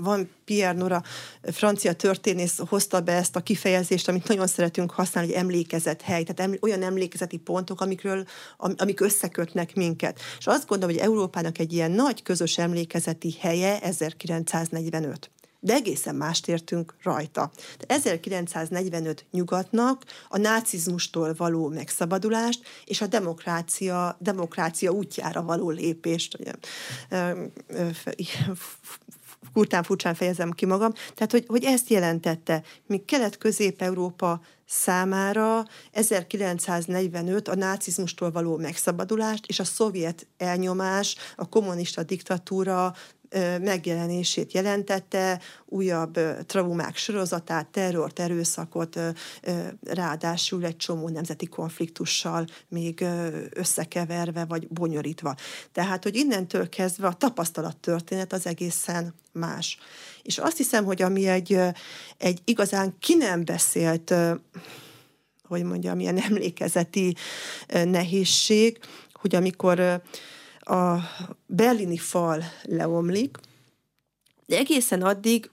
van Pierre Nora, francia történész hozta be ezt a kifejezést, amit nagyon szeretünk használni, hogy emlékezett hely, tehát eml- olyan emlékezeti pontok, amikről, am- amik összekötnek minket. És azt gondolom, hogy Európának egy ilyen nagy közös emlékezeti helye 1945 de egészen mást értünk rajta. De 1945 nyugatnak a nácizmustól való megszabadulást és a demokrácia, demokrácia útjára való lépést, kurtán furcsán fejezem ki magam, tehát hogy, hogy ezt jelentette, míg Kelet-Közép-Európa számára 1945 a nácizmustól való megszabadulást és a szovjet elnyomás, a kommunista diktatúra megjelenését jelentette, újabb traumák sorozatát, terrort, erőszakot, ráadásul egy csomó nemzeti konfliktussal még összekeverve vagy bonyolítva. Tehát, hogy innentől kezdve a tapasztalattörténet az egészen más. És azt hiszem, hogy ami egy, egy igazán ki nem beszélt hogy mondjam, ilyen emlékezeti nehézség, hogy amikor a berlini fal leomlik, de egészen addig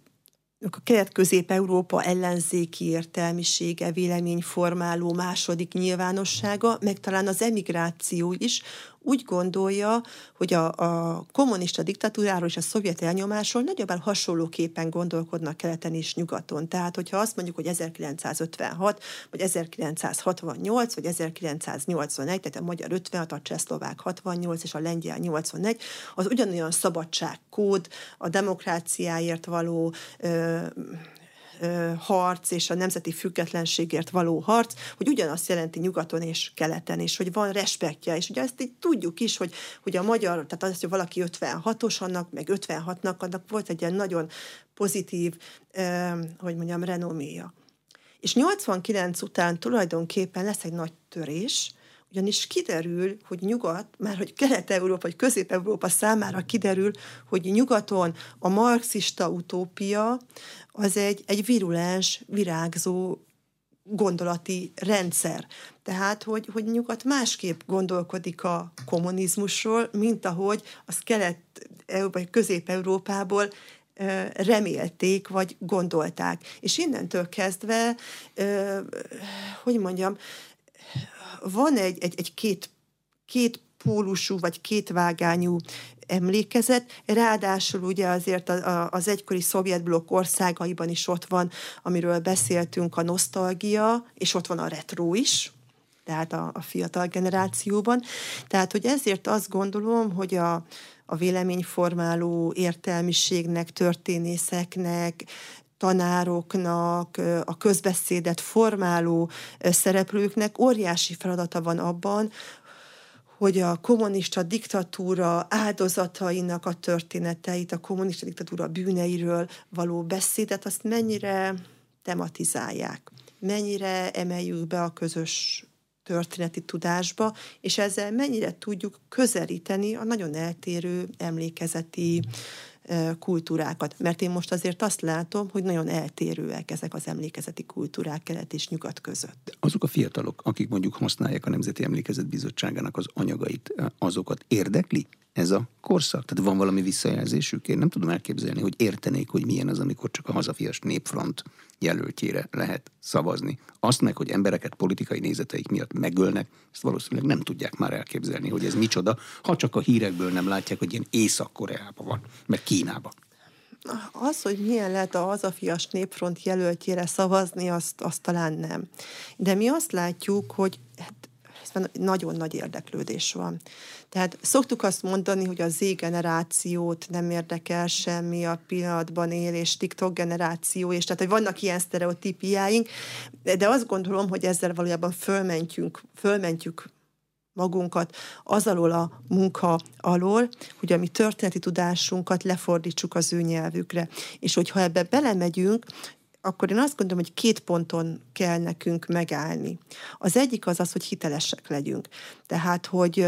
a kelet-közép-európa ellenzéki értelmisége, véleményformáló második nyilvánossága, meg talán az emigráció is úgy gondolja, hogy a, a kommunista diktatúráról és a szovjet elnyomásról nagyjából hasonlóképpen gondolkodnak keleten és nyugaton. Tehát, hogyha azt mondjuk, hogy 1956, vagy 1968, vagy 1981, tehát a magyar 56, a csehszlovák 68 és a lengyel 81, az ugyanolyan szabadságkód, a demokráciáért való ö, harc és a nemzeti függetlenségért való harc, hogy ugyanazt jelenti nyugaton és keleten, és hogy van respektje, és ugye ezt így tudjuk is, hogy, hogy a magyar, tehát az, hogy valaki 56-os annak, meg 56-nak, annak volt egy ilyen nagyon pozitív, hogy mondjam, renoméja. És 89 után tulajdonképpen lesz egy nagy törés, ugyanis kiderül, hogy nyugat, már hogy Kelet-Európa vagy Közép-Európa számára kiderül, hogy nyugaton a marxista utópia az egy, egy virulens, virágzó gondolati rendszer. Tehát, hogy, hogy nyugat másképp gondolkodik a kommunizmusról, mint ahogy az kelet vagy közép-európából remélték, vagy gondolták. És innentől kezdve, hogy mondjam, van egy, egy, egy két, két pólusú vagy kétvágányú emlékezet, ráadásul ugye azért az egykori szovjet blokk országaiban is ott van, amiről beszéltünk, a nosztalgia, és ott van a retro is, tehát a, a fiatal generációban. Tehát, hogy ezért azt gondolom, hogy a, a véleményformáló értelmiségnek, történészeknek, tanároknak, a közbeszédet formáló szereplőknek óriási feladata van abban, hogy a kommunista diktatúra áldozatainak a történeteit, a kommunista diktatúra bűneiről való beszédet, azt mennyire tematizálják, mennyire emeljük be a közös történeti tudásba, és ezzel mennyire tudjuk közelíteni a nagyon eltérő emlékezeti kultúrákat. Mert én most azért azt látom, hogy nagyon eltérőek ezek az emlékezeti kultúrák kelet és nyugat között. Azok a fiatalok, akik mondjuk használják a Nemzeti Emlékezet Bizottságának az anyagait, azokat érdekli ez a korszak? Tehát van valami visszajelzésük? Én nem tudom elképzelni, hogy értenék, hogy milyen az, amikor csak a hazafias népfront jelöltjére lehet szavazni. Azt meg, hogy embereket politikai nézeteik miatt megölnek, ezt valószínűleg nem tudják már elképzelni, hogy ez micsoda, ha csak a hírekből nem látják, hogy ilyen Észak-Koreában van, meg Kínában. Az, hogy milyen lehet a hazafias népfront jelöltjére szavazni, azt, azt talán nem. De mi azt látjuk, hogy hát, nagyon nagy érdeklődés van. Tehát szoktuk azt mondani, hogy a Z generációt nem érdekel semmi a pillanatban él, és TikTok generáció, és tehát, hogy vannak ilyen sztereotípiáink, de azt gondolom, hogy ezzel valójában fölmentjünk, fölmentjük magunkat az alól a munka alól, hogy a mi történeti tudásunkat lefordítsuk az ő nyelvükre. És hogyha ebbe belemegyünk, akkor én azt gondolom, hogy két ponton kell nekünk megállni. Az egyik az az, hogy hitelesek legyünk. Tehát, hogy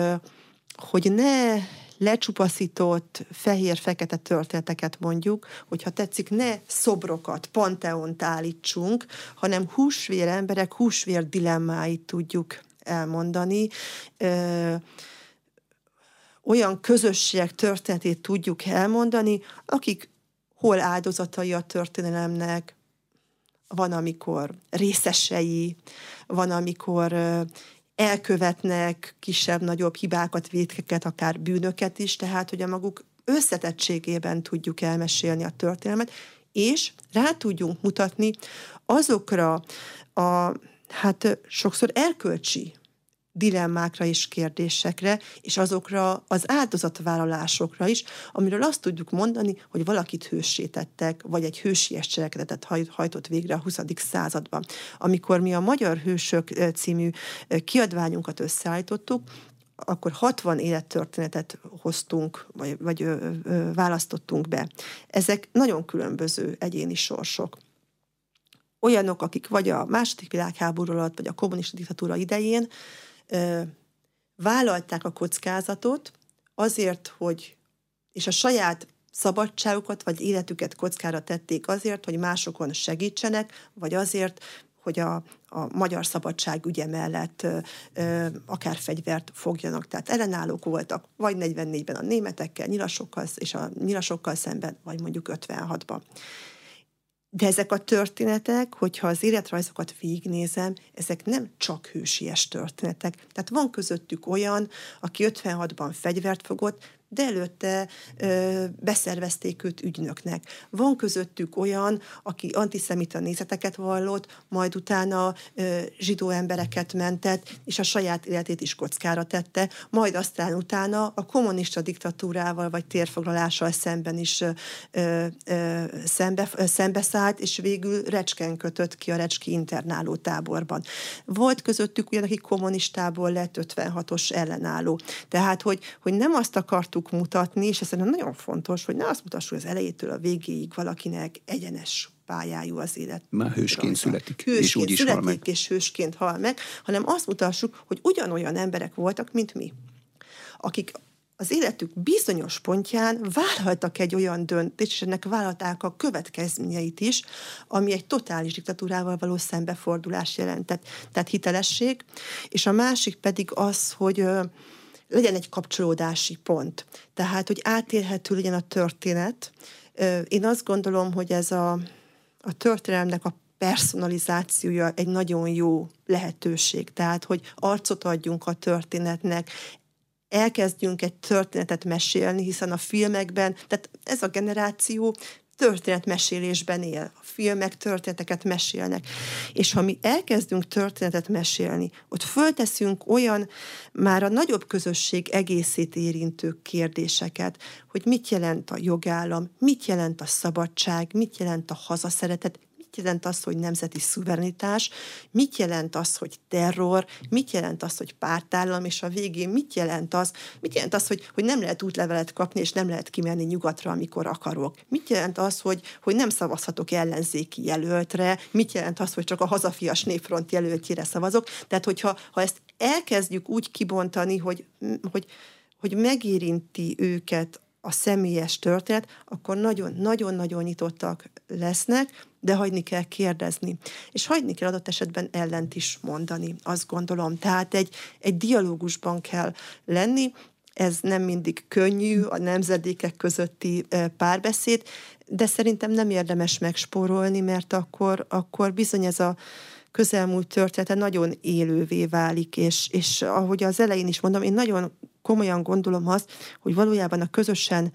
hogy ne lecsupaszított fehér-fekete történeteket mondjuk, hogyha tetszik, ne szobrokat, panteont állítsunk, hanem húsvér emberek húsvér dilemmáit tudjuk elmondani. Ö, olyan közösségek történetét tudjuk elmondani, akik hol áldozatai a történelemnek, van, amikor részesei, van, amikor elkövetnek kisebb-nagyobb hibákat, vétkeket, akár bűnöket is, tehát hogy a maguk összetettségében tudjuk elmesélni a történelmet, és rá tudjunk mutatni azokra a, hát sokszor erkölcsi dilemmákra és kérdésekre, és azokra az áldozatvállalásokra is, amiről azt tudjuk mondani, hogy valakit hősítettek, vagy egy hősies cselekedetet hajtott végre a 20. században. Amikor mi a Magyar Hősök című kiadványunkat összeállítottuk, akkor 60 élettörténetet hoztunk, vagy, vagy ö, ö, választottunk be. Ezek nagyon különböző egyéni sorsok. Olyanok, akik vagy a második világháború alatt, vagy a kommunista diktatúra idején vállalták a kockázatot azért, hogy és a saját szabadságukat vagy életüket kockára tették azért, hogy másokon segítsenek, vagy azért, hogy a, a magyar szabadság ügye mellett ö, ö, akár fegyvert fogjanak. Tehát ellenállók voltak, vagy 44-ben a németekkel, nyilasokkal, és a nyilasokkal szemben, vagy mondjuk 56-ban. De ezek a történetek, hogyha az életrajzokat végignézem, ezek nem csak hősies történetek. Tehát van közöttük olyan, aki 56-ban fegyvert fogott, de előtte ö, beszervezték őt ügynöknek. Van közöttük olyan, aki antiszemita nézeteket vallott, majd utána ö, zsidó embereket mentett, és a saját életét is kockára tette, majd aztán utána a kommunista diktatúrával vagy térfoglalással szemben is ö, ö, szembe, szembeszállt, és végül recskén kötött ki a recski internáló táborban. Volt közöttük olyan, aki kommunistából lett 56-os ellenálló. Tehát, hogy, hogy nem azt akartuk tudtuk mutatni, és ez nagyon fontos, hogy ne azt mutassuk az elejétől a végéig valakinek egyenes pályájú az élet. Már hősként rajta. születik, hősként és úgy is születik, hal meg. és hősként hal meg, hanem azt mutassuk, hogy ugyanolyan emberek voltak, mint mi, akik az életük bizonyos pontján vállaltak egy olyan döntést, és ennek vállalták a következményeit is, ami egy totális diktatúrával való szembefordulás jelentett. Tehát hitelesség, és a másik pedig az, hogy legyen egy kapcsolódási pont. Tehát, hogy átélhető legyen a történet. Én azt gondolom, hogy ez a, a történelemnek a personalizációja egy nagyon jó lehetőség. Tehát, hogy arcot adjunk a történetnek, elkezdjünk egy történetet mesélni, hiszen a filmekben, tehát ez a generáció történetmesélésben él. A filmek történeteket mesélnek. És ha mi elkezdünk történetet mesélni, ott fölteszünk olyan már a nagyobb közösség egészét érintő kérdéseket, hogy mit jelent a jogállam, mit jelent a szabadság, mit jelent a hazaszeretet, jelent az, hogy nemzeti szuverenitás, mit jelent az, hogy terror, mit jelent az, hogy pártállam, és a végén mit jelent az, mit jelent az, hogy, hogy nem lehet útlevelet kapni, és nem lehet kimenni nyugatra, amikor akarok. Mit jelent az, hogy, hogy nem szavazhatok ellenzéki jelöltre, mit jelent az, hogy csak a hazafias népfront jelöltjére szavazok. Tehát, hogyha ha ezt elkezdjük úgy kibontani, hogy, hogy, hogy megérinti őket a személyes történet, akkor nagyon-nagyon-nagyon nyitottak lesznek, de hagyni kell kérdezni. És hagyni kell adott esetben ellent is mondani, azt gondolom. Tehát egy, egy dialógusban kell lenni, ez nem mindig könnyű, a nemzedékek közötti párbeszéd, de szerintem nem érdemes megspórolni, mert akkor, akkor bizony ez a közelmúlt története nagyon élővé válik, és, és ahogy az elején is mondom, én nagyon komolyan gondolom azt, hogy valójában a közösen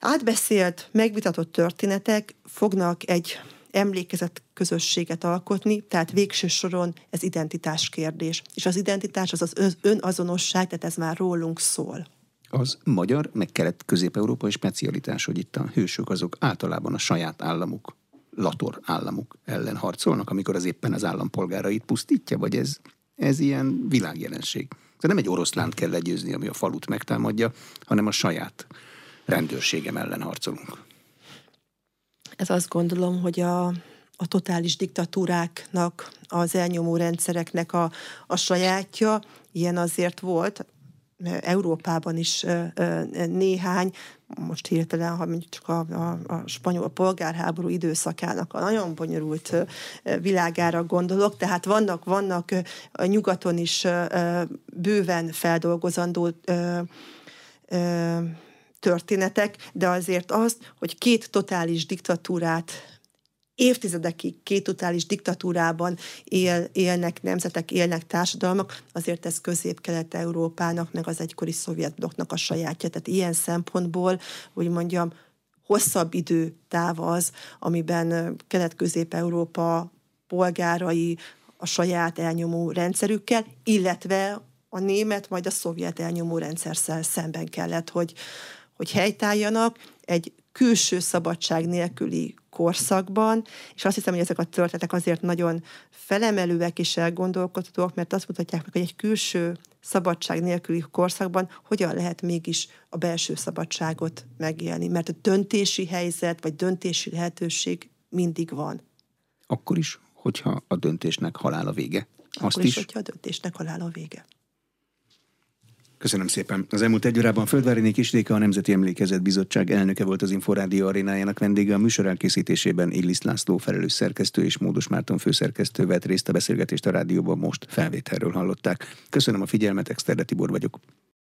átbeszélt, megvitatott történetek fognak egy emlékezett közösséget alkotni, tehát végső soron ez identitás kérdés. És az identitás az az önazonosság, tehát ez már rólunk szól. Az magyar, meg kelet-közép-európai specialitás, hogy itt a hősök azok általában a saját államuk, lator államuk ellen harcolnak, amikor az éppen az állampolgárait pusztítja, vagy ez, ez ilyen világjelenség. Tehát nem egy oroszlánt kell legyőzni, ami a falut megtámadja, hanem a saját rendőrségem ellen harcolunk. Ez azt gondolom, hogy a, a totális diktatúráknak, az elnyomó rendszereknek a, a sajátja, ilyen azért volt, Európában is néhány, most hirtelen, ha mondjuk csak a, a, a spanyol polgárháború időszakának a nagyon bonyolult világára gondolok, tehát vannak, vannak a nyugaton is bőven feldolgozandó történetek, de azért azt, hogy két totális diktatúrát évtizedekig két totális diktatúrában él, élnek nemzetek, élnek társadalmak, azért ez közép-kelet-európának, meg az egykori szovjet blokknak a sajátja. Tehát ilyen szempontból, hogy mondjam, hosszabb idő táv az, amiben kelet-közép-európa polgárai a saját elnyomó rendszerükkel, illetve a német, majd a szovjet elnyomó rendszer szemben kellett, hogy, hogy helytálljanak egy külső szabadság nélküli korszakban, és azt hiszem, hogy ezek a történetek azért nagyon felemelőek és elgondolkodhatóak, mert azt mutatják meg, hogy egy külső szabadság nélküli korszakban hogyan lehet mégis a belső szabadságot megélni, mert a döntési helyzet vagy döntési lehetőség mindig van. Akkor is, hogyha a döntésnek halál a vége. Akkor Azt is, is, hogyha a döntésnek halál a vége. Köszönöm szépen. Az elmúlt egy órában Földváriné Kisléka a Nemzeti Emlékezet Bizottság elnöke volt az Inforádió arénájának vendége. A műsor elkészítésében Illis László felelős szerkesztő és Módos Márton főszerkesztő vett részt a beszélgetést a rádióban most felvételről hallották. Köszönöm a figyelmet, Exterde Tibor vagyok.